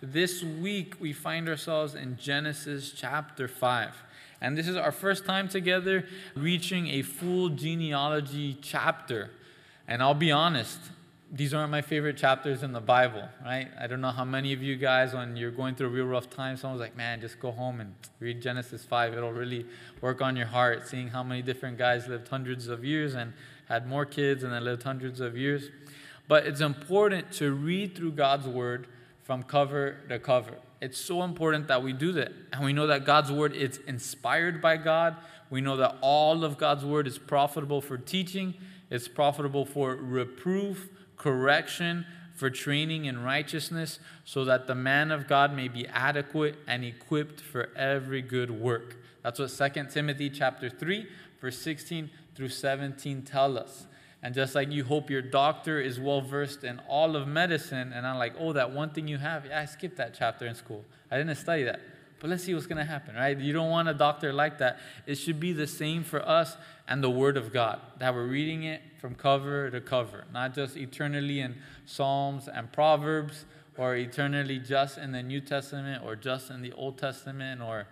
This week, we find ourselves in Genesis chapter 5. And this is our first time together reaching a full genealogy chapter. And I'll be honest, these aren't my favorite chapters in the Bible, right? I don't know how many of you guys, when you're going through a real rough time, someone's like, man, just go home and read Genesis 5. It'll really work on your heart, seeing how many different guys lived hundreds of years and had more kids and then lived hundreds of years. But it's important to read through God's word from cover to cover. It's so important that we do that. And we know that God's word is inspired by God. We know that all of God's word is profitable for teaching, it's profitable for reproof, correction, for training in righteousness, so that the man of God may be adequate and equipped for every good work. That's what 2 Timothy chapter 3, verse 16 through 17 tell us. And just like you hope your doctor is well versed in all of medicine, and I'm like, oh, that one thing you have, yeah, I skipped that chapter in school. I didn't study that. But let's see what's going to happen, right? You don't want a doctor like that. It should be the same for us and the Word of God, that we're reading it from cover to cover, not just eternally in Psalms and Proverbs, or eternally just in the New Testament, or just in the Old Testament, or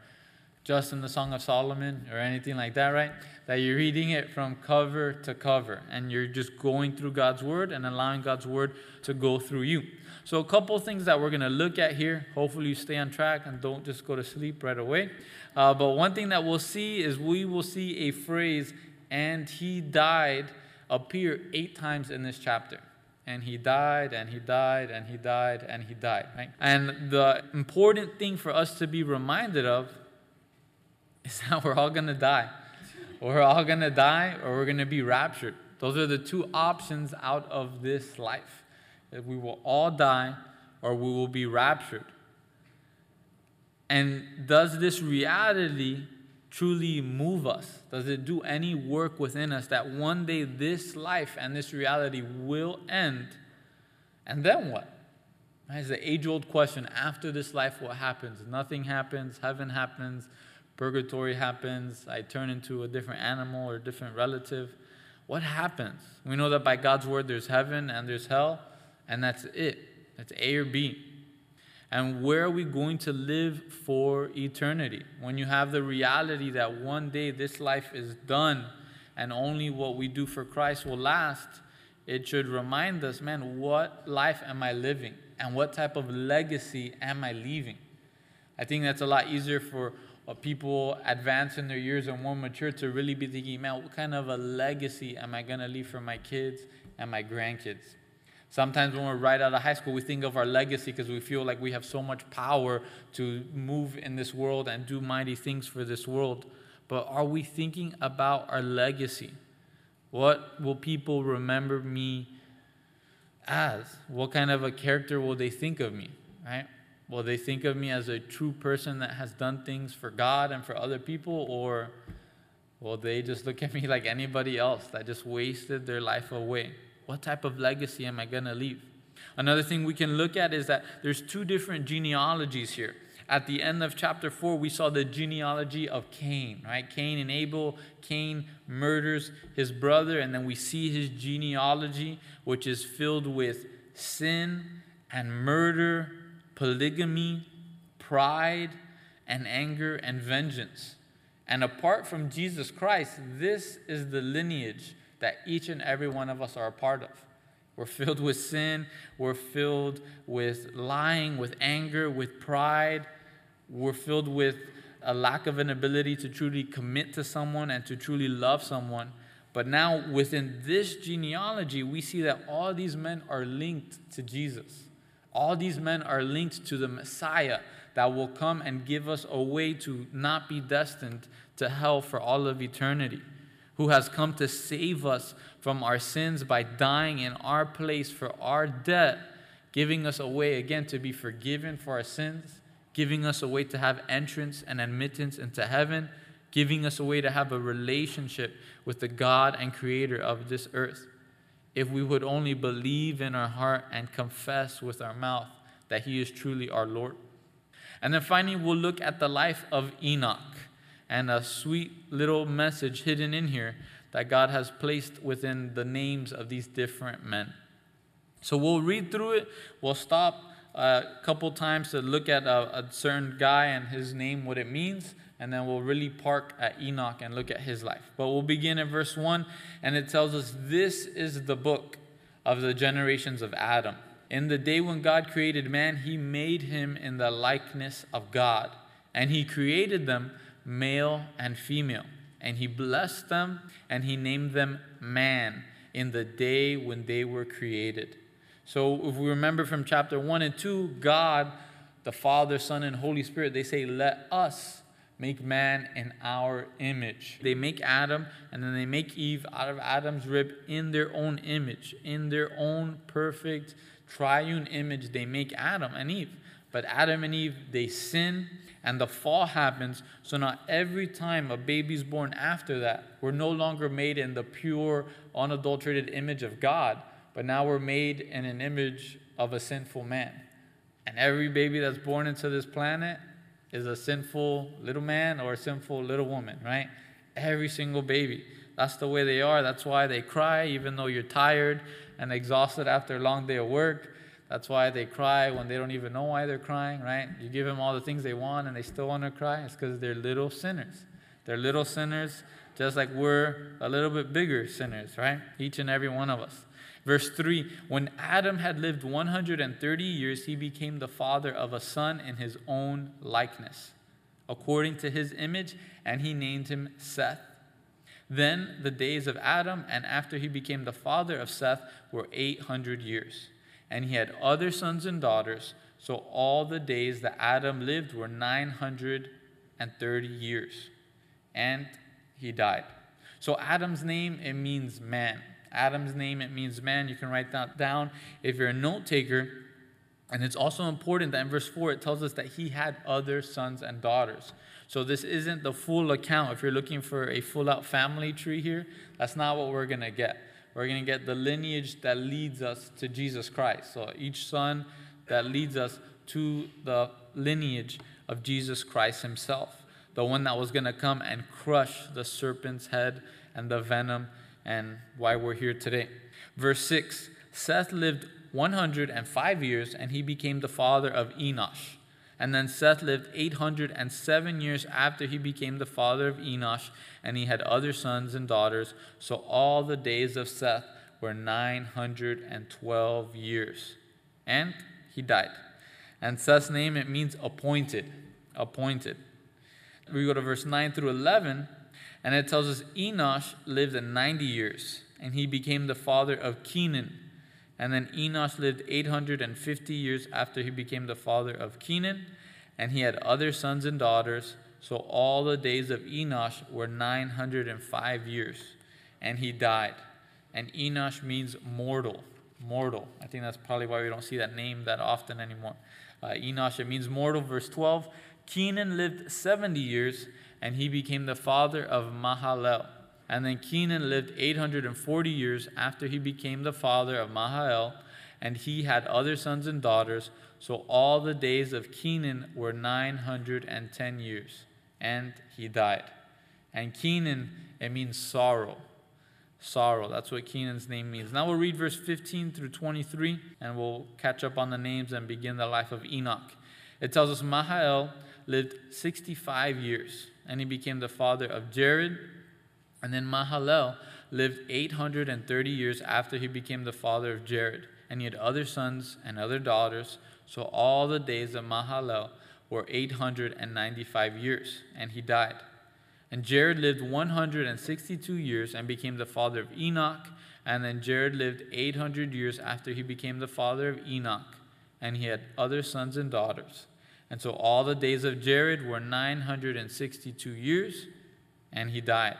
just in the Song of Solomon or anything like that, right? That you're reading it from cover to cover and you're just going through God's Word and allowing God's Word to go through you. So, a couple things that we're going to look at here. Hopefully, you stay on track and don't just go to sleep right away. Uh, but one thing that we'll see is we will see a phrase, and he died, appear eight times in this chapter and he died and he died and he died and he died right and the important thing for us to be reminded of is that we're all going to die. We're all going to die or we're going to be raptured. Those are the two options out of this life. That we will all die or we will be raptured. And does this reality truly move us? Does it do any work within us that one day this life and this reality will end? And then what? It's the age old question after this life, what happens? Nothing happens, heaven happens, purgatory happens, I turn into a different animal or a different relative. What happens? We know that by God's word there's heaven and there's hell, and that's it. That's A or B. And where are we going to live for eternity? When you have the reality that one day this life is done and only what we do for Christ will last, it should remind us, man, what life am I living? And what type of legacy am I leaving? I think that's a lot easier for people advance in their years and more mature to really be thinking, man, what kind of a legacy am I going to leave for my kids and my grandkids? Sometimes when we're right out of high school, we think of our legacy because we feel like we have so much power to move in this world and do mighty things for this world. But are we thinking about our legacy? What will people remember me as? What kind of a character will they think of me? Right? Will they think of me as a true person that has done things for God and for other people? Or will they just look at me like anybody else that just wasted their life away? What type of legacy am I going to leave? Another thing we can look at is that there's two different genealogies here. At the end of chapter 4, we saw the genealogy of Cain, right? Cain and Abel. Cain murders his brother, and then we see his genealogy, which is filled with sin and murder polygamy, pride, and anger and vengeance. And apart from Jesus Christ, this is the lineage that each and every one of us are a part of. We're filled with sin, we're filled with lying, with anger, with pride, we're filled with a lack of an ability to truly commit to someone and to truly love someone. But now, within this genealogy, we see that all these men are linked to Jesus. All these men are linked to the Messiah that will come and give us a way to not be destined to hell for all of eternity, who has come to save us from our sins by dying in our place for our debt, giving us a way again to be forgiven for our sins, giving us a way to have entrance and admittance into heaven, giving us a way to have a relationship with the God and creator of this earth if we would only believe in our heart and confess with our mouth that He is truly our Lord. And then finally, we'll look at the life of Enoch and a sweet little message hidden in here that God has placed within the names of these different men. So we'll read through it. We'll stop a couple times to look at a, a certain guy and his name, what it means, and then we'll really park at Enoch and look at his life. But we'll begin at verse 1, and it tells us this is the book of the generations of Adam. In the day when God created man, he made him in the likeness of God, and he created them male and female. And he blessed them, and he named them man in the day when they were created. So, if we remember from chapter 1 and 2, God, the Father, Son, and Holy Spirit, they say, Let us make man in our image. They make Adam and then they make Eve out of Adam's rib in their own image, in their own perfect triune image. They make Adam and Eve. But Adam and Eve, they sin and the fall happens. So now every time a baby's born after that, we're no longer made in the pure, unadulterated image of God, but now we're made in an image of a sinful man. And every baby that's born into this planet is a sinful little man or a sinful little woman, right? Every single baby. That's the way they are. That's why they cry, even though you're tired and exhausted after a long day of work. That's why they cry when they don't even know why they're crying, right? You give them all the things they want and they still want to cry. It's because they're little sinners. They're little sinners, just like we're a little bit bigger sinners, right? Each and every one of us. Verse 3 When Adam had lived 130 years, he became the father of a son in his own likeness, according to his image, and he named him Seth. Then the days of Adam, and after he became the father of Seth, were 800 years. And he had other sons and daughters. So all the days that Adam lived were 930 years. And he died. So Adam's name, it means man. Adam's name, it means man. You can write that down if you're a note taker. And it's also important that in verse 4 it tells us that he had other sons and daughters. So this isn't the full account. If you're looking for a full out family tree here, that's not what we're going to get. We're going to get the lineage that leads us to Jesus Christ. So each son that leads us to the lineage of Jesus Christ himself, the one that was going to come and crush the serpent's head and the venom and why we're here today. Verse 6 Seth lived 105 years and he became the father of Enosh. And then Seth lived 807 years after he became the father of Enosh, and he had other sons and daughters. So all the days of Seth were 912 years. And he died. And Seth's name, it means appointed. Appointed. We go to verse 9 through 11. And it tells us Enosh lived 90 years, and he became the father of Kenan. And then Enosh lived 850 years after he became the father of Kenan, and he had other sons and daughters. So all the days of Enosh were 905 years, and he died. And Enosh means mortal. Mortal. I think that's probably why we don't see that name that often anymore. Uh, Enosh, it means mortal. Verse 12 Kenan lived 70 years and he became the father of Mahalalel. And then Kenan lived 840 years after he became the father of Mahalalel, and he had other sons and daughters. So all the days of Kenan were 910 years, and he died. And Kenan, it means sorrow. Sorrow. That's what Kenan's name means. Now we'll read verse 15 through 23, and we'll catch up on the names and begin the life of Enoch. It tells us Mahalalel lived 65 years and he became the father of Jared. And then Mahalalel lived 830 years after he became the father of Jared. And he had other sons and other daughters. So all the days of Mahalalel were 895 years, and he died. And Jared lived 162 years and became the father of Enoch. And then Jared lived 800 years after he became the father of Enoch. And he had other sons and daughters. And so all the days of Jared were 962 years, and he died.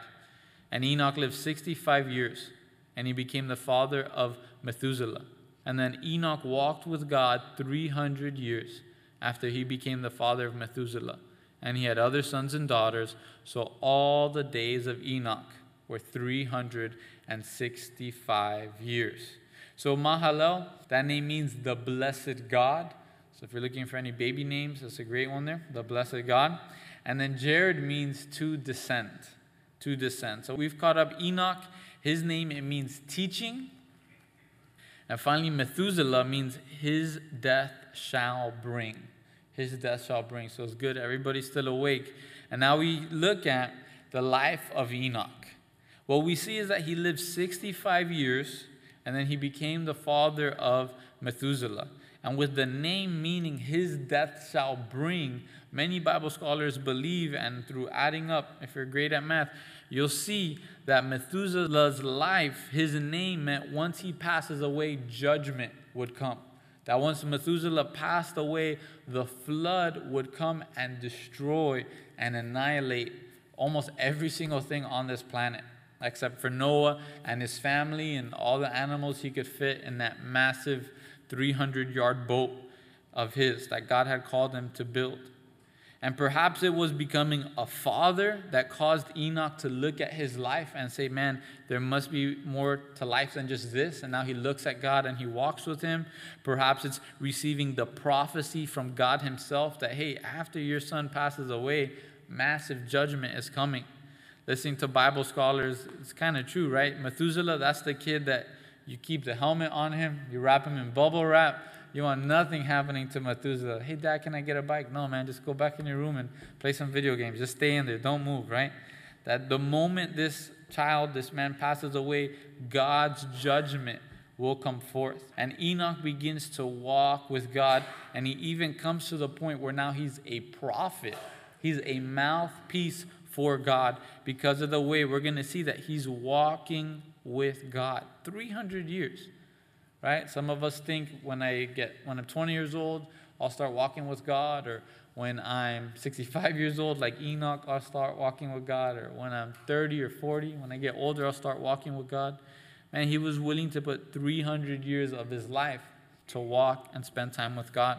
And Enoch lived 65 years, and he became the father of Methuselah. And then Enoch walked with God 300 years after he became the father of Methuselah. And he had other sons and daughters, so all the days of Enoch were 365 years. So Mahalalel, that name means the blessed God. So if you're looking for any baby names, that's a great one there, the blessed God. And then Jared means to descend, to descend. So we've caught up Enoch. His name, it means teaching. And finally, Methuselah means his death shall bring. His death shall bring. So it's good. Everybody's still awake. And now we look at the life of Enoch. What we see is that he lived 65 years and then he became the father of Methuselah. And with the name meaning his death shall bring, many Bible scholars believe, and through adding up, if you're great at math, you'll see that Methuselah's life, his name meant once he passes away, judgment would come. That once Methuselah passed away, the flood would come and destroy and annihilate almost every single thing on this planet except for Noah and his family and all the animals he could fit in that massive 300 yard boat of his that God had called him to build. And perhaps it was becoming a father that caused Enoch to look at his life and say, Man, there must be more to life than just this. And now he looks at God and he walks with him. Perhaps it's receiving the prophecy from God himself that, hey, after your son passes away, massive judgment is coming listening to Bible scholars, it's kind of true, right? Methuselah, that's the kid that you keep the helmet on him, you wrap him in bubble wrap. You want nothing happening to Methuselah. Hey, dad, can I get a bike? No, man, just go back in your room and play some video games. Just stay in there. Don't move, right? That the moment this child, this man passes away, God's judgment will come forth. And Enoch begins to walk with God, and he even comes to the point where now he's a prophet. He's a mouthpiece for God because of the way we're going to see that he's walking with God. 300 years, right? Some of us think when I get when I'm 20 years old, I'll start walking with God or when I'm 65 years old like Enoch, I'll start walking with God or when I'm 30 or 40, when I get older, I'll start walking with God. And he was willing to put 300 years of his life to walk and spend time with God.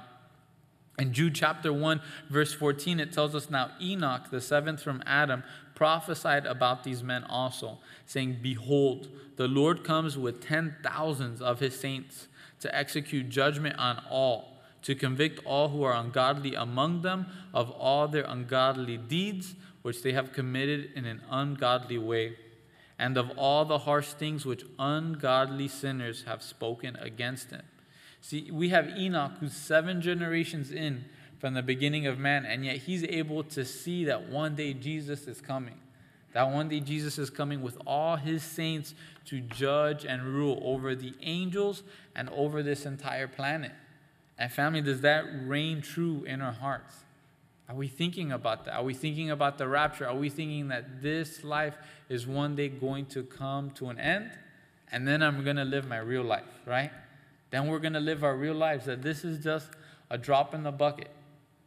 In Jude chapter 1, verse 14, it tells us now Enoch, the seventh from Adam, prophesied about these men also, saying, Behold, the Lord comes with ten thousands of his saints to execute judgment on all, to convict all who are ungodly among them of all their ungodly deeds which they have committed in an ungodly way, and of all the harsh things which ungodly sinners have spoken against him. See, we have Enoch who's seven generations in from the beginning of man, and yet he's able to see that one day Jesus is coming. That one day Jesus is coming with all his saints to judge and rule over the angels and over this entire planet. And family, does that reign true in our hearts? Are we thinking about that? Are we thinking about the rapture? Are we thinking that this life is one day going to come to an end and then I'm going to live my real life, right? Then we're going to live our real lives. That this is just a drop in the bucket.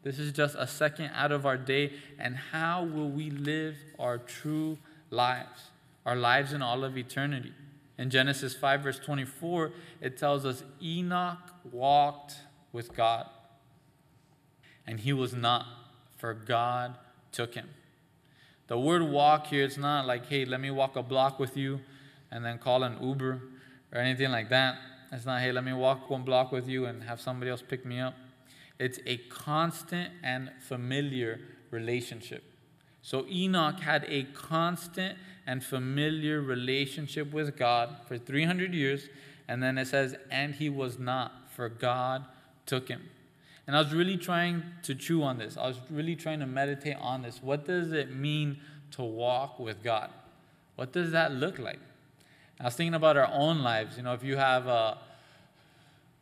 This is just a second out of our day. And how will we live our true lives? Our lives in all of eternity. In Genesis 5, verse 24, it tells us Enoch walked with God. And he was not, for God took him. The word walk here, it's not like, hey, let me walk a block with you and then call an Uber or anything like that. It's not, hey, let me walk one block with you and have somebody else pick me up. It's a constant and familiar relationship. So Enoch had a constant and familiar relationship with God for 300 years. And then it says, and he was not, for God took him. And I was really trying to chew on this. I was really trying to meditate on this. What does it mean to walk with God? What does that look like? I was thinking about our own lives. You know, if you have a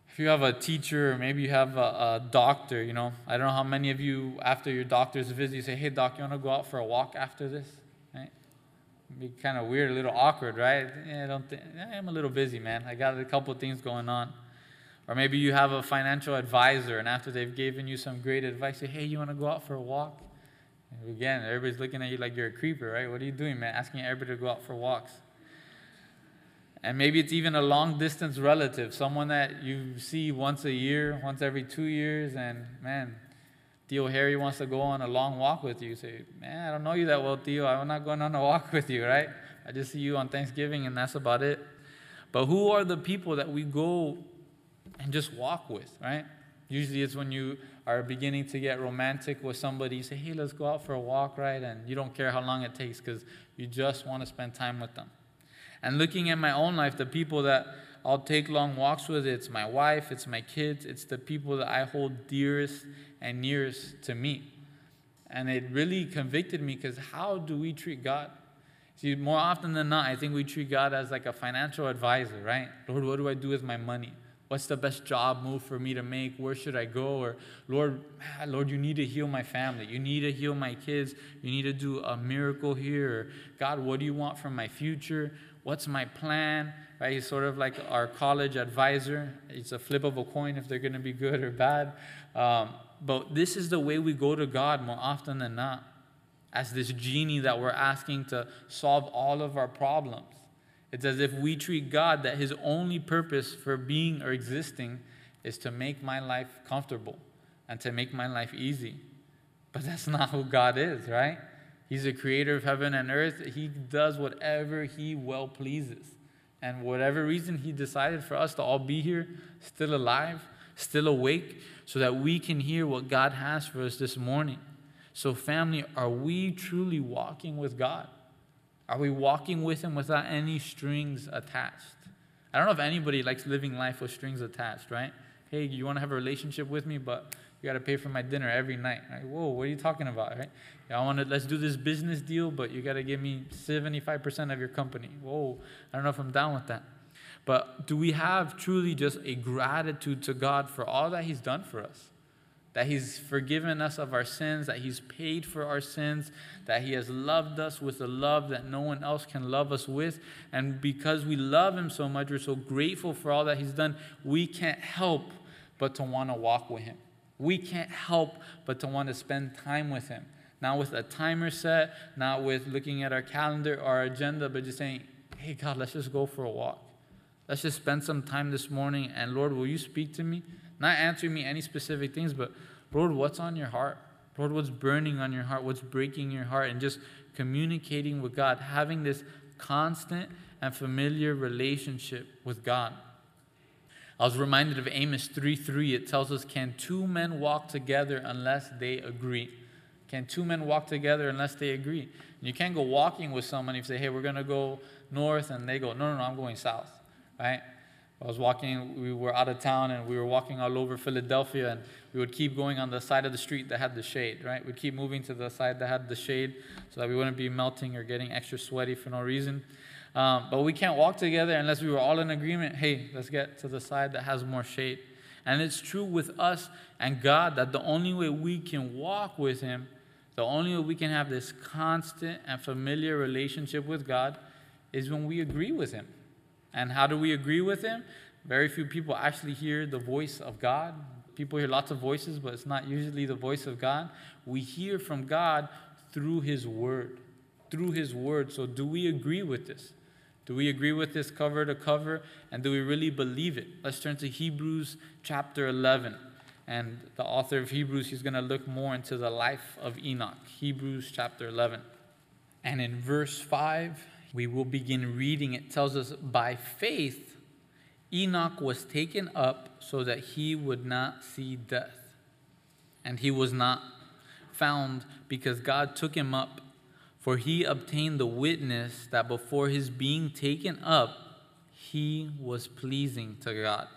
if you have a teacher or maybe you have a, a, doctor, you know, I don't know how many of you after your doctor's visit you say, "Hey doc, you want to go out for a walk after this?" Right? It'd be kind of weird, a little awkward, right? Yeah, I don't think I'm a little busy, man. I got a couple things going on. Or maybe you have a financial advisor, and after they've given you some great advice, say, "Hey, you want to go out for a walk?" And again, everybody's looking at you like you're a creeper, right? What are you doing, man? Asking everybody to go out for walks. And maybe it's even a long distance relative, someone that you see once a year, once every two years, and man, Theo Harry wants to go on a long walk with you. Say, man, I don't know you that well, Theo. I'm not going on a walk with you, right? I just see you on Thanksgiving, and that's about it. But who are the people that we go and just walk with, right? Usually it's when you are beginning to get romantic with somebody, you say, hey, let's go out for a walk, right? And you don't care how long it takes because you just want to spend time with them. And looking at my own life, the people that I'll take long walks with. It's my wife, it's my kids, it's the people that I hold dearest and nearest to me. And it really convicted me because how do we treat God? See, more often than not, I think we treat God as like a financial advisor, right? Lord, what do I do with my money? What's the best job move for me to make? Where should I go? Or Lord, Lord, you need to heal my family. You need to heal my kids. You need to do a miracle here. God, what do you want from my future? What's my plan? Right? He's sort of like our college advisor. It's a flip of a coin if they're going to be good or bad. Um, but this is the way we go to God more often than not, as this genie that we're asking to solve all of our problems. It's as if we treat God that his only purpose for being or existing is to make my life comfortable and to make my life easy. But that's not who God is, right? He's the creator of heaven and earth. He does whatever he well pleases. And whatever reason he decided for us to all be here, still alive, still awake, so that we can hear what God has for us this morning. So, family, are we truly walking with God? Are we walking with Him without any strings attached? I don't know if anybody likes living life with strings attached, right? Hey, you want to have a relationship with me, but you got to pay for my dinner every night. Right? Whoa, what are you talking about, right? I want to let's do this business deal, but you got to give me 75% of your company. Whoa, I don't know if I'm down with that. But do we have truly just a gratitude to God for all that He's done for us? that He's forgiven us of our sins, that He's paid for our sins, that He has loved us with a love that no one else can love us with. And because we love Him so much, we're so grateful for all that He's done, we can't help but to want to walk with Him. We can't help but to want to spend time with Him. Not with a timer set, not with looking at our calendar or our agenda, but just saying, hey, God, let's just go for a walk. Let's just spend some time this morning, and Lord, will you speak to me? Not answering me any specific things, but Lord, what's on your heart? Lord, what's burning on your heart? What's breaking your heart? And just communicating with God, having this constant and familiar relationship with God. I was reminded of Amos 3 3. It tells us, Can two men walk together unless they agree? Can two men walk together unless they agree? And you can't go walking with someone if you say, Hey, we're going to go north, and they go, No, no, no, I'm going south, right? I was walking, we were out of town and we were walking all over Philadelphia and we would keep going on the side of the street that had the shade, right? We'd keep moving to the side that had the shade so that we wouldn't be melting or getting extra sweaty for no reason. Um, but we can't walk together unless we were all in agreement hey, let's get to the side that has more shade. And it's true with us and God that the only way we can walk with Him, the only way we can have this constant and familiar relationship with God is when we agree with Him. And how do we agree with him? Very few people actually hear the voice of God. People hear lots of voices, but it's not usually the voice of God. We hear from God through his word. Through his word. So, do we agree with this? Do we agree with this cover to cover? And do we really believe it? Let's turn to Hebrews chapter 11. And the author of Hebrews, he's going to look more into the life of Enoch. Hebrews chapter 11. And in verse 5, we will begin reading. It tells us, by faith, Enoch was taken up so that he would not see death. And he was not found because God took him up. For he obtained the witness that before his being taken up, he was pleasing to God.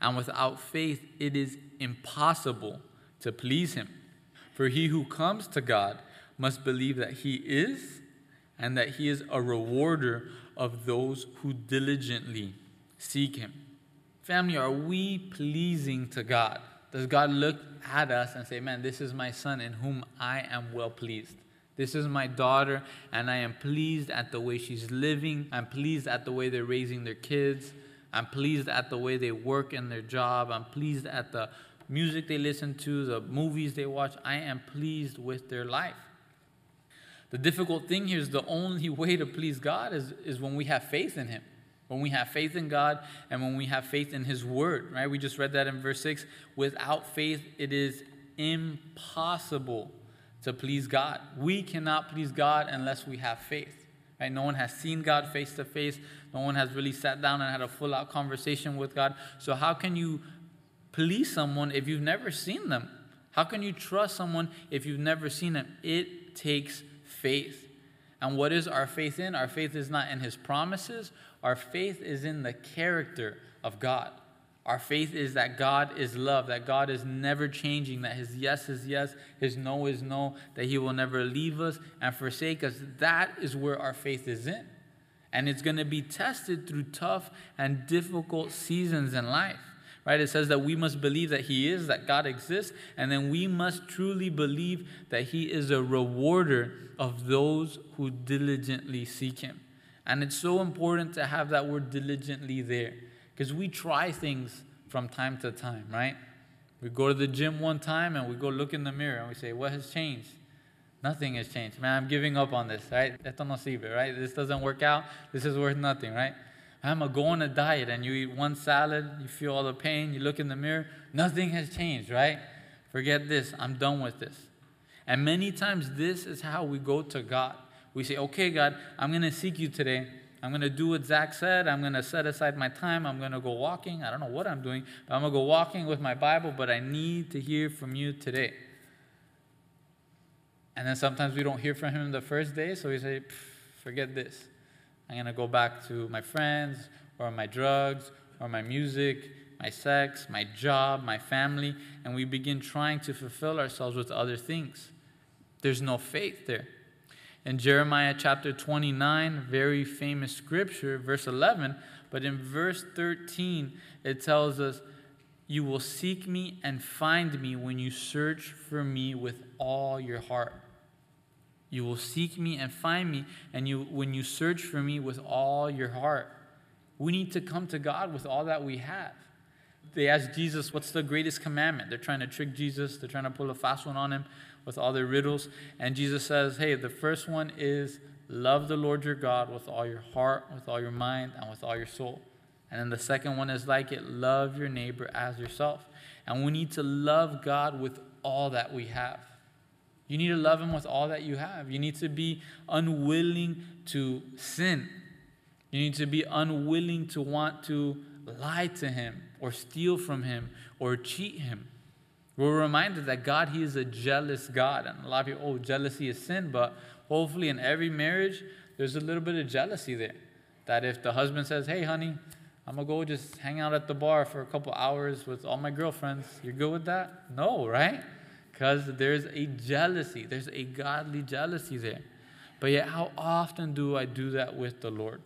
And without faith, it is impossible to please him. For he who comes to God must believe that he is and that he is a rewarder of those who diligently seek him. Family, are we pleasing to God? Does God look at us and say, Man, this is my son in whom I am well pleased? This is my daughter, and I am pleased at the way she's living. I'm pleased at the way they're raising their kids. I'm pleased at the way they work in their job. I'm pleased at the music they listen to, the movies they watch. I am pleased with their life. The difficult thing here is the only way to please God is, is when we have faith in Him. When we have faith in God and when we have faith in His Word, right? We just read that in verse 6. Without faith, it is impossible to please God. We cannot please God unless we have faith. Right? No one has seen God face to face. No one has really sat down and had a full out conversation with God. So, how can you please someone if you've never seen them? How can you trust someone if you've never seen them? It takes faith. And what is our faith in? Our faith is not in his promises, our faith is in the character of God. Our faith is that God is love, that God is never changing, that His yes is yes, His no is no, that He will never leave us and forsake us. That is where our faith is in. And it's going to be tested through tough and difficult seasons in life. Right? It says that we must believe that He is, that God exists, and then we must truly believe that He is a rewarder of those who diligently seek Him. And it's so important to have that word diligently there because we try things from time to time, right? We go to the gym one time and we go look in the mirror and we say, What has changed? Nothing has changed. Man, I'm giving up on this, right? Esto no sirve, right? This doesn't work out. This is worth nothing, right? I'm to go on a diet and you eat one salad, you feel all the pain, you look in the mirror, nothing has changed, right? Forget this. I'm done with this. And many times, this is how we go to God. We say, Okay, God, I'm going to seek you today. I'm going to do what Zach said. I'm going to set aside my time. I'm going to go walking. I don't know what I'm doing, but I'm going to go walking with my Bible, but I need to hear from you today. And then sometimes we don't hear from him the first day, so we say, forget this. I'm going to go back to my friends or my drugs or my music, my sex, my job, my family, and we begin trying to fulfill ourselves with other things. There's no faith there. In Jeremiah chapter 29, very famous scripture, verse 11, but in verse 13, it tells us, You will seek me and find me when you search for me with all your heart. You will seek me and find me and you when you search for me with all your heart. We need to come to God with all that we have. They ask Jesus, What's the greatest commandment? They're trying to trick Jesus, they're trying to pull a fast one on him with all their riddles. And Jesus says, hey, the first one is love the Lord your God with all your heart, with all your mind, and with all your soul. And then the second one is like it love your neighbor as yourself. And we need to love God with all that we have. You need to love Him with all that you have. You need to be unwilling to sin. You need to be unwilling to want to lie to Him or steal from Him or cheat Him. We're reminded that God, He is a jealous God. And a lot of people, oh, jealousy is sin, but hopefully in every marriage, there's a little bit of jealousy there. That if the husband says, hey, honey, I'm gonna go just hang out at the bar for a couple hours with all my girlfriends, you're good with that? No, right? Because there's a jealousy, there's a godly jealousy there. But yet, how often do I do that with the Lord?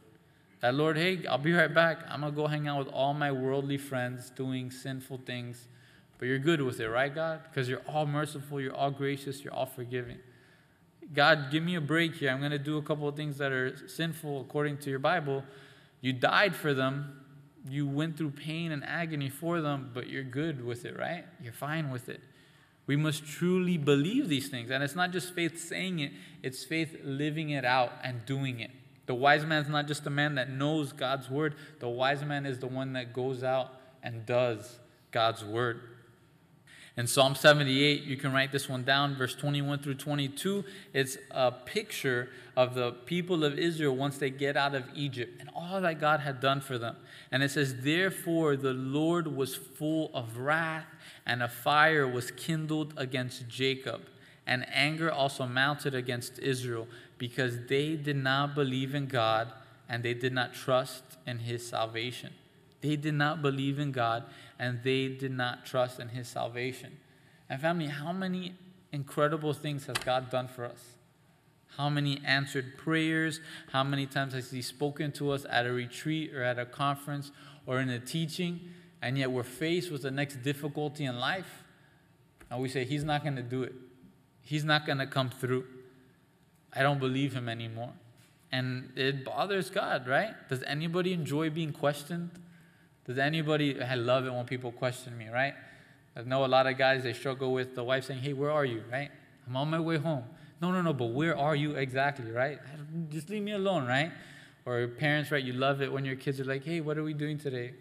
That Lord, hey, I'll be right back. I'm gonna go hang out with all my worldly friends doing sinful things but you're good with it, right, God? Because you're all merciful, you're all gracious, you're all forgiving. God, give me a break here. I'm going to do a couple of things that are sinful according to your Bible. You died for them. You went through pain and agony for them, but you're good with it, right? You're fine with it. We must truly believe these things. And it's not just faith saying it, it's faith living it out and doing it. The wise man is not just a man that knows God's word, the wise man is the one that goes out and does God's word. In Psalm 78, you can write this one down, verse 21 through 22. It's a picture of the people of Israel once they get out of Egypt and all that God had done for them. And it says, Therefore the Lord was full of wrath, and a fire was kindled against Jacob, and anger also mounted against Israel, because they did not believe in God and they did not trust in his salvation. They did not believe in God and they did not trust in his salvation. And family, how many incredible things has God done for us? How many answered prayers? How many times has He spoken to us at a retreat or at a conference or in a teaching? And yet we're faced with the next difficulty in life. And we say, He's not going to do it. He's not going to come through. I don't believe Him anymore. And it bothers God, right? Does anybody enjoy being questioned? Does anybody, I love it when people question me, right? I know a lot of guys, they struggle with the wife saying, hey, where are you, right? I'm on my way home. No, no, no, but where are you exactly, right? Just leave me alone, right? Or parents, right? You love it when your kids are like, hey, what are we doing today?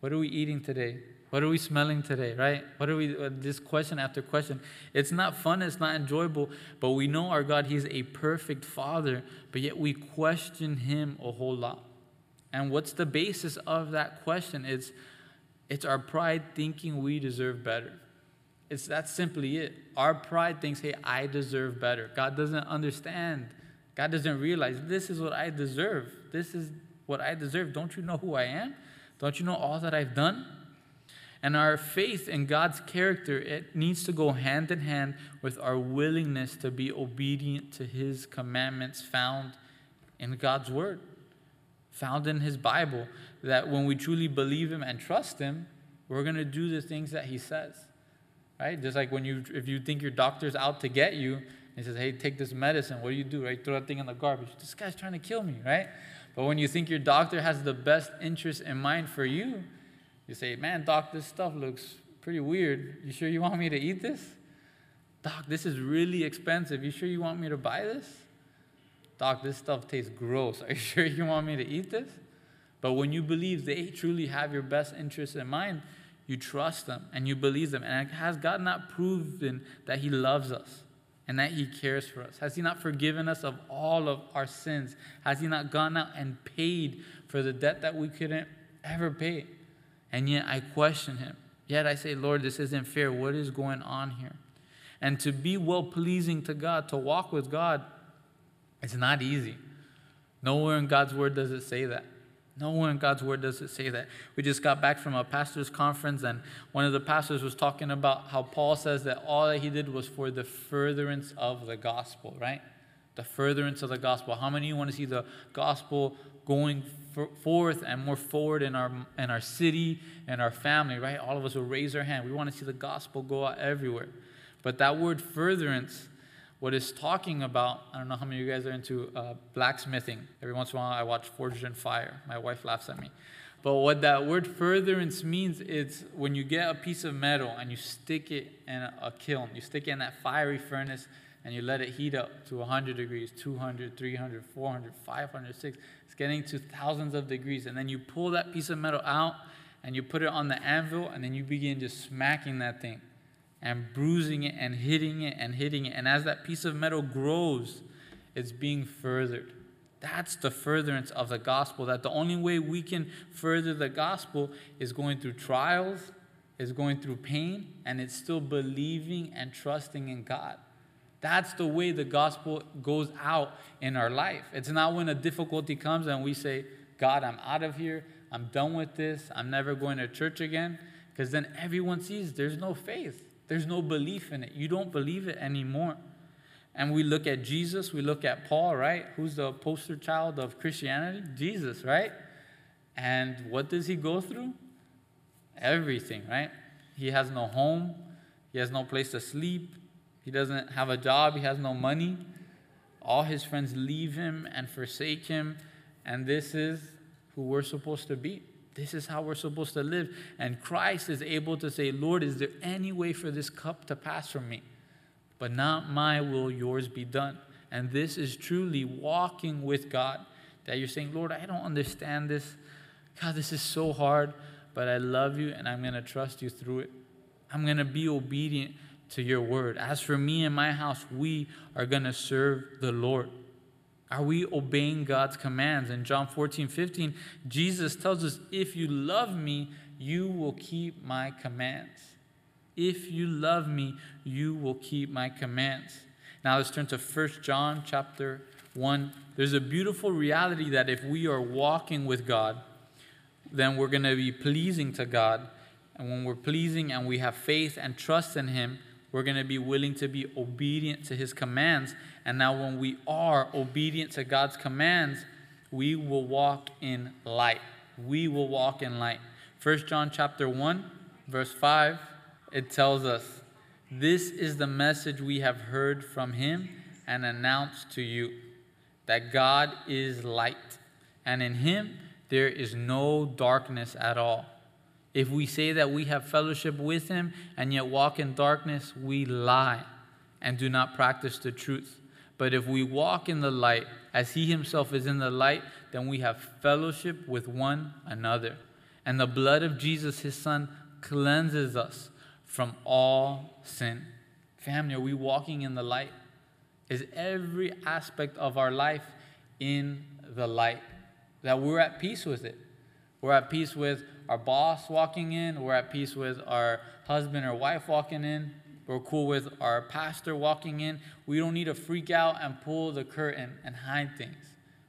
What are we eating today? What are we smelling today, right? What are we, uh, this question after question. It's not fun, it's not enjoyable, but we know our God, He's a perfect Father, but yet we question Him a whole lot. And what's the basis of that question? It's, it's our pride thinking we deserve better. It's that's simply it. Our pride thinks, hey, I deserve better. God doesn't understand God doesn't realize this is what I deserve. This is what I deserve. Don't you know who I am? Don't you know all that I've done? And our faith in God's character, it needs to go hand in hand with our willingness to be obedient to his commandments found in God's word, found in his Bible. That when we truly believe him and trust him, we're going to do the things that he says. Right? Just like when you if you think your doctor's out to get you, he says, "Hey, take this medicine." What do you do? Right? Throw that thing in the garbage. This guy's trying to kill me, right? But when you think your doctor has the best interest in mind for you, you say, Man, doc, this stuff looks pretty weird. You sure you want me to eat this? Doc, this is really expensive. You sure you want me to buy this? Doc, this stuff tastes gross. Are you sure you want me to eat this? But when you believe they truly have your best interest in mind, you trust them and you believe them. And has God not proven that He loves us? and that He cares for us? Has He not forgiven us of all of our sins? Has He not gone out and paid for the debt that we couldn't ever pay? And yet I question Him. Yet I say, Lord, this isn't fair. What is going on here? And to be well pleasing to God, to walk with God, it's not easy. Nowhere in God's Word does it say that. Nowhere in God's word does it say that. We just got back from a pastor's conference, and one of the pastors was talking about how Paul says that all that he did was for the furtherance of the gospel, right? The furtherance of the gospel. How many of you want to see the gospel going forth and more forward in our in our city and our family, right? All of us will raise our hand. We want to see the gospel go out everywhere. But that word furtherance what it's talking about, I don't know how many of you guys are into uh, blacksmithing. Every once in a while, I watch Forged in Fire. My wife laughs at me. But what that word furtherance means is when you get a piece of metal and you stick it in a kiln, you stick it in that fiery furnace and you let it heat up to 100 degrees, 200, 300, 400, 500, 600. It's getting to thousands of degrees. And then you pull that piece of metal out and you put it on the anvil and then you begin just smacking that thing and bruising it and hitting it and hitting it. And as that piece of metal grows, it's being furthered. That's the furtherance of the gospel. That the only way we can further the gospel is going through trials, is going through pain, and it's still believing and trusting in God. That's the way the gospel goes out in our life. It's not when a difficulty comes and we say, God, I'm out of here. I'm done with this. I'm never going to church again. Because then everyone sees there's no faith. There's no belief in it. You don't believe it anymore. And we look at Jesus, we look at Paul, right? Who's the poster child of Christianity? Jesus, right? And what does he go through? Everything, right? He has no home, he has no place to sleep, he doesn't have a job, he has no money. All his friends leave him and forsake him, and this is who we're supposed to be. This is how we're supposed to live. And Christ is able to say, Lord, is there any way for this cup to pass from me? But not my will, yours be done. And this is truly walking with God. That you're saying, Lord, I don't understand this. God, this is so hard, but I love you and I'm going to trust you through it. I'm going to be obedient to your word. As for me and my house, we are going to serve the Lord. Are we obeying God's commands? In John 14, 15, Jesus tells us, If you love me, you will keep my commands. If you love me, you will keep my commands. Now let's turn to 1 John chapter 1. There's a beautiful reality that if we are walking with God, then we're going to be pleasing to God. And when we're pleasing and we have faith and trust in Him, we're going to be willing to be obedient to His commands. And now, when we are obedient to God's commands, we will walk in light. We will walk in light. 1 John chapter 1, verse 5, it tells us, This is the message we have heard from him and announced to you that God is light, and in him there is no darkness at all. If we say that we have fellowship with him and yet walk in darkness, we lie and do not practice the truth. But if we walk in the light as he himself is in the light, then we have fellowship with one another. And the blood of Jesus, his son, cleanses us from all sin. Family, are we walking in the light? Is every aspect of our life in the light? That we're at peace with it. We're at peace with our boss walking in. We're at peace with our husband or wife walking in. We're cool with our pastor walking in. We don't need to freak out and pull the curtain and hide things.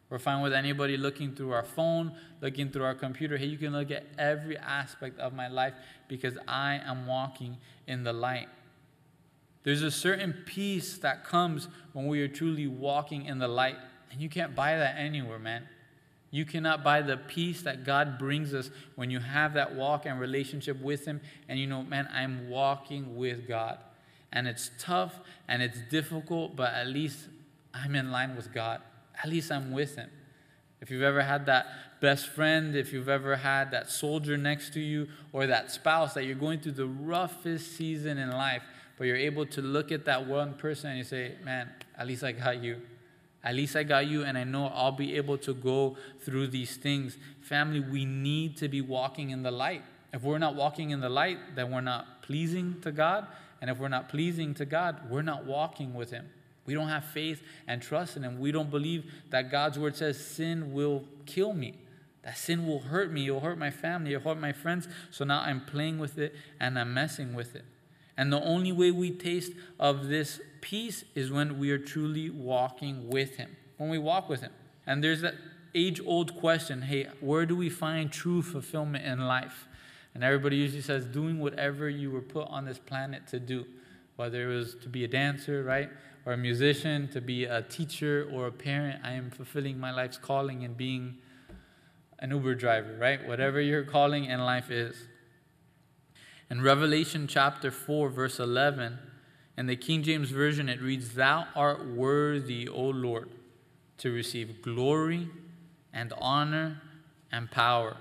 We're fine with anybody looking through our phone, looking through our computer. Hey, you can look at every aspect of my life because I am walking in the light. There's a certain peace that comes when we are truly walking in the light. And you can't buy that anywhere, man. You cannot buy the peace that God brings us when you have that walk and relationship with Him. And you know, man, I'm walking with God. And it's tough and it's difficult, but at least I'm in line with God. At least I'm with Him. If you've ever had that best friend, if you've ever had that soldier next to you, or that spouse that you're going through the roughest season in life, but you're able to look at that one person and you say, Man, at least I got you. At least I got you, and I know I'll be able to go through these things. Family, we need to be walking in the light. If we're not walking in the light, then we're not pleasing to God. And if we're not pleasing to God, we're not walking with Him. We don't have faith and trust in Him. We don't believe that God's word says sin will kill me, that sin will hurt me, it'll hurt my family, it'll hurt my friends. So now I'm playing with it and I'm messing with it. And the only way we taste of this peace is when we are truly walking with Him, when we walk with Him. And there's that age old question hey, where do we find true fulfillment in life? And everybody usually says, doing whatever you were put on this planet to do, whether it was to be a dancer, right? Or a musician, to be a teacher or a parent. I am fulfilling my life's calling and being an Uber driver, right? Whatever your calling in life is. In Revelation chapter 4, verse 11, in the King James Version, it reads, Thou art worthy, O Lord, to receive glory and honor and power.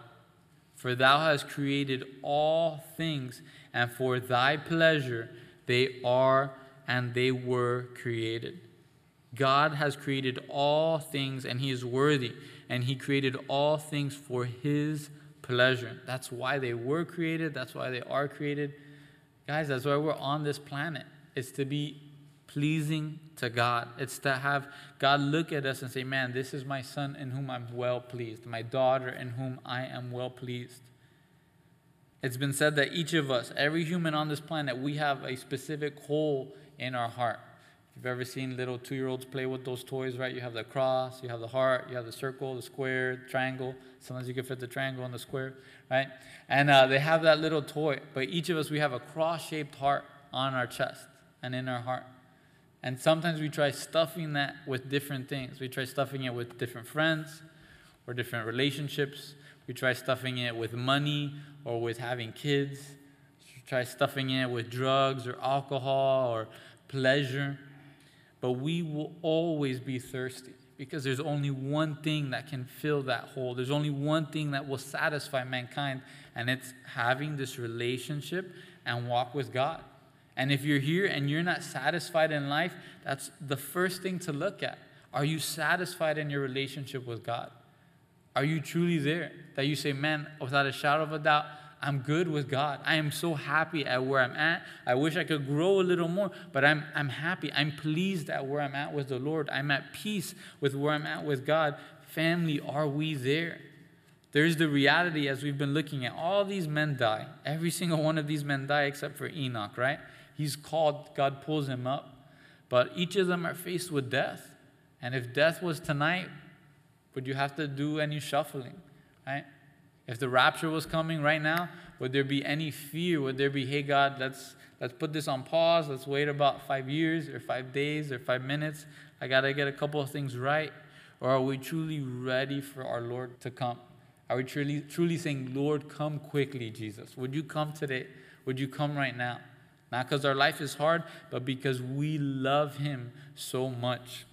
For thou hast created all things, and for thy pleasure they are and they were created. God has created all things, and he is worthy, and he created all things for his pleasure. That's why they were created. That's why they are created. Guys, that's why we're on this planet. It's to be pleasing to God. It's to have God look at us and say, Man, this is my son in whom I'm well pleased, my daughter in whom I am well pleased. It's been said that each of us, every human on this planet, we have a specific hole in our heart. If you've ever seen little two year olds play with those toys, right? You have the cross, you have the heart, you have the circle, the square, triangle. Sometimes you can fit the triangle in the square, right? And uh, they have that little toy. But each of us, we have a cross shaped heart on our chest and in our heart. And sometimes we try stuffing that with different things. We try stuffing it with different friends or different relationships. We try stuffing it with money or with having kids. We try stuffing it with drugs or alcohol or pleasure. But we will always be thirsty because there's only one thing that can fill that hole. There's only one thing that will satisfy mankind, and it's having this relationship and walk with God. And if you're here and you're not satisfied in life, that's the first thing to look at. Are you satisfied in your relationship with God? Are you truly there? That you say, man, without a shadow of a doubt, I'm good with God. I am so happy at where I'm at. I wish I could grow a little more, but I'm, I'm happy. I'm pleased at where I'm at with the Lord. I'm at peace with where I'm at with God. Family, are we there? There's the reality as we've been looking at all these men die. Every single one of these men die except for Enoch, right? He's called, God pulls him up. But each of them are faced with death. And if death was tonight, would you have to do any shuffling, right? If the rapture was coming right now, would there be any fear? Would there be, hey, God, let's, let's put this on pause. Let's wait about five years or five days or five minutes. I got to get a couple of things right. Or are we truly ready for our Lord to come? Are we truly, truly saying, Lord, come quickly, Jesus? Would you come today? Would you come right now? Not because our life is hard, but because we love Him so much.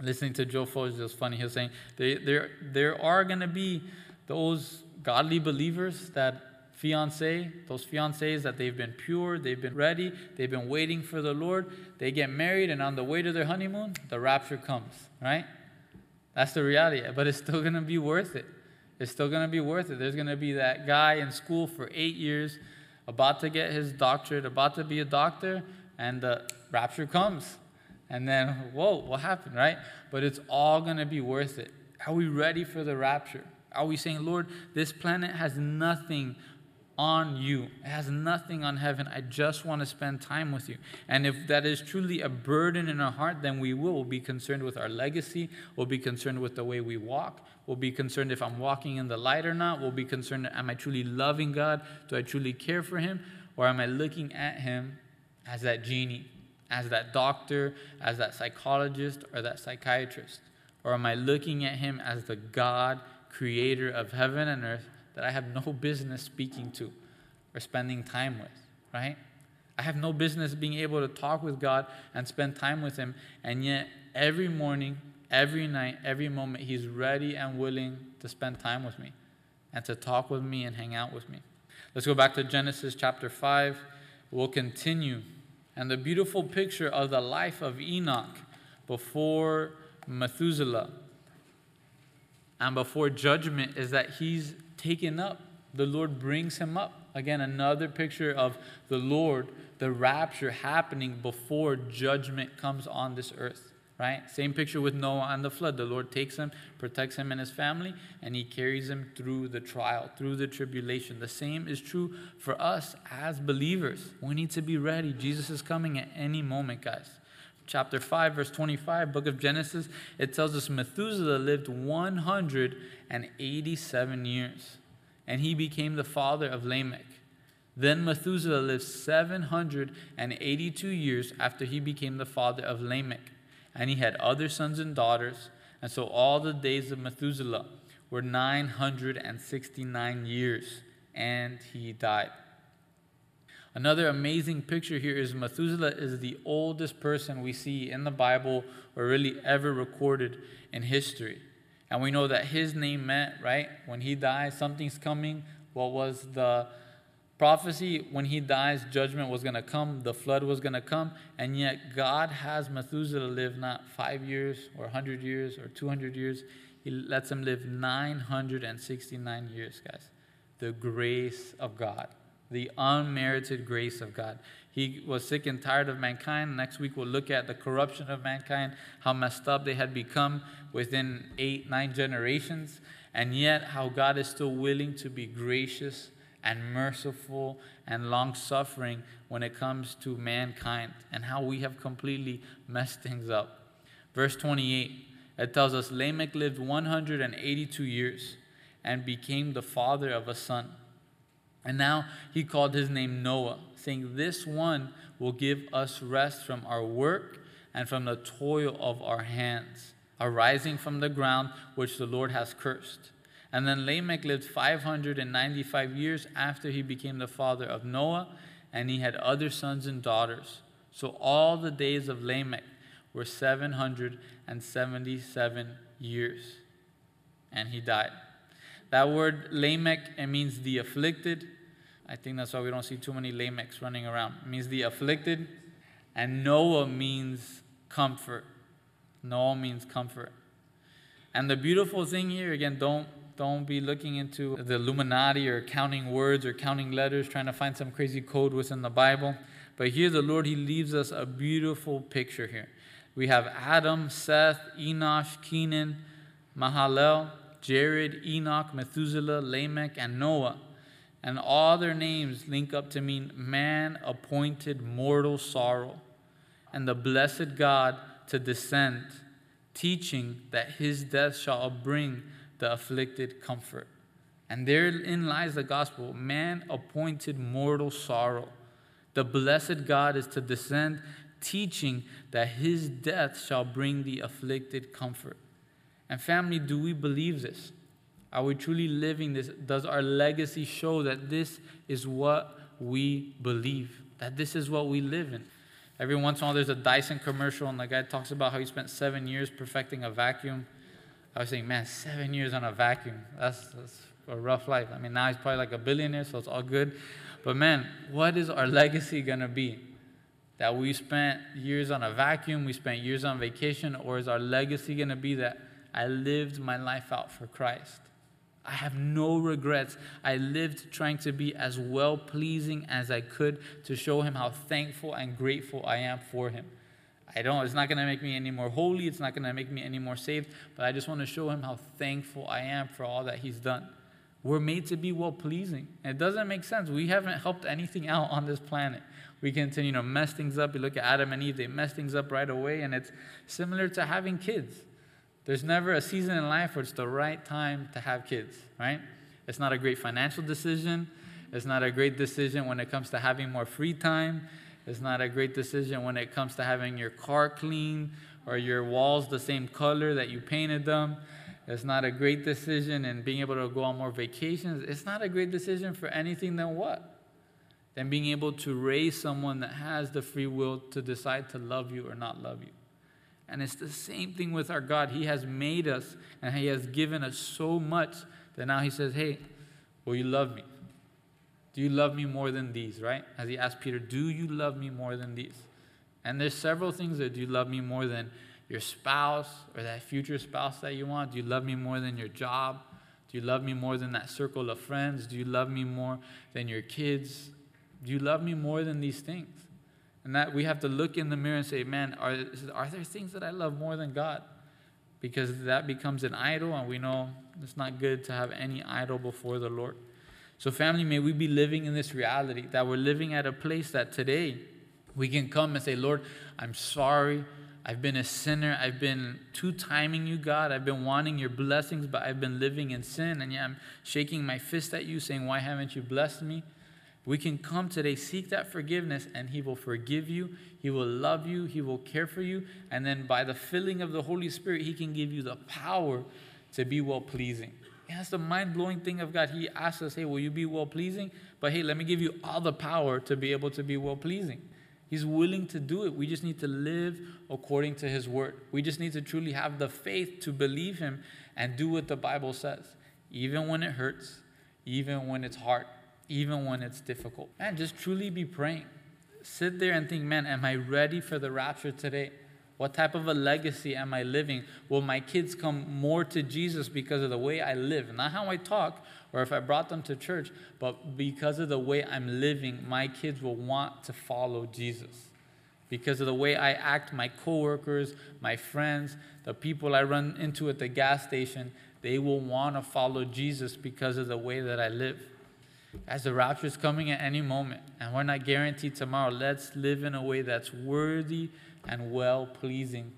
Listening to Joe Focht is just funny. He was saying there, there, there are going to be those godly believers that fiance, those fiancés that they've been pure, they've been ready, they've been waiting for the Lord, they get married, and on the way to their honeymoon, the rapture comes, right? That's the reality, but it's still gonna be worth it. It's still gonna be worth it. There's gonna be that guy in school for eight years, about to get his doctorate, about to be a doctor, and the rapture comes. And then, whoa, what happened, right? But it's all gonna be worth it. Are we ready for the rapture? Are we saying, Lord, this planet has nothing on you. It has nothing on heaven. I just want to spend time with you. And if that is truly a burden in our heart, then we will. We'll be concerned with our legacy. We'll be concerned with the way we walk. We'll be concerned if I'm walking in the light or not. We'll be concerned am I truly loving God? Do I truly care for Him? Or am I looking at Him as that genie, as that doctor, as that psychologist, or that psychiatrist? Or am I looking at Him as the God, creator of heaven and earth, that I have no business speaking to or spending time with, right? I have no business being able to talk with God and spend time with Him, and yet every morning, every night, every moment, He's ready and willing to spend time with me and to talk with me and hang out with me. Let's go back to Genesis chapter 5. We'll continue. And the beautiful picture of the life of Enoch before Methuselah and before judgment is that he's taken up. The Lord brings him up. Again, another picture of the Lord, the rapture happening before judgment comes on this earth. Right? Same picture with Noah and the flood. The Lord takes him, protects him and his family, and he carries him through the trial, through the tribulation. The same is true for us as believers. We need to be ready. Jesus is coming at any moment, guys chapter 5, verse 25, book of Genesis, it tells us Methuselah lived 187 years, and he became the father of Lamech. Then Methuselah lived 782 years after he became the father of Lamech, and he had other sons and daughters. And so all the days of Methuselah were 969 years, and he died. Another amazing picture here is Methuselah is the oldest person we see in the Bible or really ever recorded in history. And we know that his name meant, right? When he dies, something's coming. What was the prophecy? When he dies, judgment was going to come, the flood was going to come. And yet, God has Methuselah live not five years or 100 years or 200 years. He lets him live 969 years, guys. The grace of God the unmerited grace of God. He was sick and tired of mankind. Next week, we'll look at the corruption of mankind, how messed up they had become within eight, nine generations, and yet how God is still willing to be gracious and merciful and long suffering when it comes to mankind, and how we have completely messed things up. Verse 28, it tells us Lamech lived 182 years and became the father of a son. And now he called his name Noah, saying, This one will give us rest from our work and from the toil of our hands, arising from the ground which the Lord has cursed. And then Lamech lived 595 years after he became the father of Noah, and he had other sons and daughters. So all the days of Lamech were 777 years, and he died. That word Lamech, it means the afflicted I think that's why we don't see too many Lamechs running around. It means the afflicted. And Noah means comfort. Noah means comfort. And the beautiful thing here, again, don't don't be looking into the Illuminati or counting words or counting letters, trying to find some crazy code within the Bible. But here, the Lord, He leaves us a beautiful picture here. We have Adam, Seth, Enosh, Kenan, Mahalalel, Jared, Enoch, Methuselah, Lamech, and Noah and all their names link up to mean man appointed mortal sorrow, and the blessed God to descend, teaching that his death shall bring the afflicted comfort. And therein lies the gospel man appointed mortal sorrow. The blessed God is to descend, teaching that his death shall bring the afflicted comfort. And, family, do we believe this? Are we truly living this? Does our legacy show that this is what we believe? That this is what we live in? Every once in a while, there's a Dyson commercial, and the guy talks about how he spent seven years perfecting a vacuum. I was saying, man, seven years on a vacuum. That's, that's a rough life. I mean, now he's probably like a billionaire, so it's all good. But man, what is our legacy going to be? That we spent years on a vacuum, we spent years on vacation, or is our legacy going to be that I lived my life out for Christ? I have no regrets. I lived trying to be as well pleasing as I could to show him how thankful and grateful I am for him. I don't, it's not going to make me any more holy, it's not going to make me any more saved, but I just want to show him how thankful I am for all that he's done. We're made to be well pleasing. It doesn't make sense. We haven't helped anything out on this planet. We continue to mess things up. You look at Adam and Eve, they mess things up right away, and it's similar to having kids. There's never a season in life where it's the right time to have kids, right? It's not a great financial decision. It's not a great decision when it comes to having more free time. It's not a great decision when it comes to having your car clean or your walls the same color that you painted them. It's not a great decision in being able to go on more vacations. It's not a great decision for anything than what? Than being able to raise someone that has the free will to decide to love you or not love you. And it's the same thing with our God. He has made us and He has given us so much that now He says, Hey, will you love me? Do you love me more than these, right? As He asked Peter, Do you love me more than these? And there's several things that do you love me more than your spouse or that future spouse that you want? Do you love me more than your job? Do you love me more than that circle of friends? Do you love me more than your kids? Do you love me more than these things? And that we have to look in the mirror and say, man, are, are there things that I love more than God? Because that becomes an idol, and we know it's not good to have any idol before the Lord. So, family, may we be living in this reality that we're living at a place that today we can come and say, Lord, I'm sorry. I've been a sinner. I've been two timing you, God. I've been wanting your blessings, but I've been living in sin. And yeah, I'm shaking my fist at you, saying, Why haven't you blessed me? We can come today, seek that forgiveness, and He will forgive you. He will love you. He will care for you. And then by the filling of the Holy Spirit, He can give you the power to be well pleasing. Yeah, that's the mind blowing thing of God. He asks us, Hey, will you be well pleasing? But hey, let me give you all the power to be able to be well pleasing. He's willing to do it. We just need to live according to His word. We just need to truly have the faith to believe Him and do what the Bible says, even when it hurts, even when it's hard, even when it's difficult. Man, just truly be praying. Sit there and think, man, am I ready for the rapture today? What type of a legacy am I living? Will my kids come more to Jesus because of the way I live? Not how I talk or if I brought them to church, but because of the way I'm living, my kids will want to follow Jesus. Because of the way I act, my coworkers, my friends, the people I run into at the gas station, they will want to follow Jesus because of the way that I live. As the rapture is coming at any moment, and we're not guaranteed tomorrow, let's live in a way that's worthy and well pleasing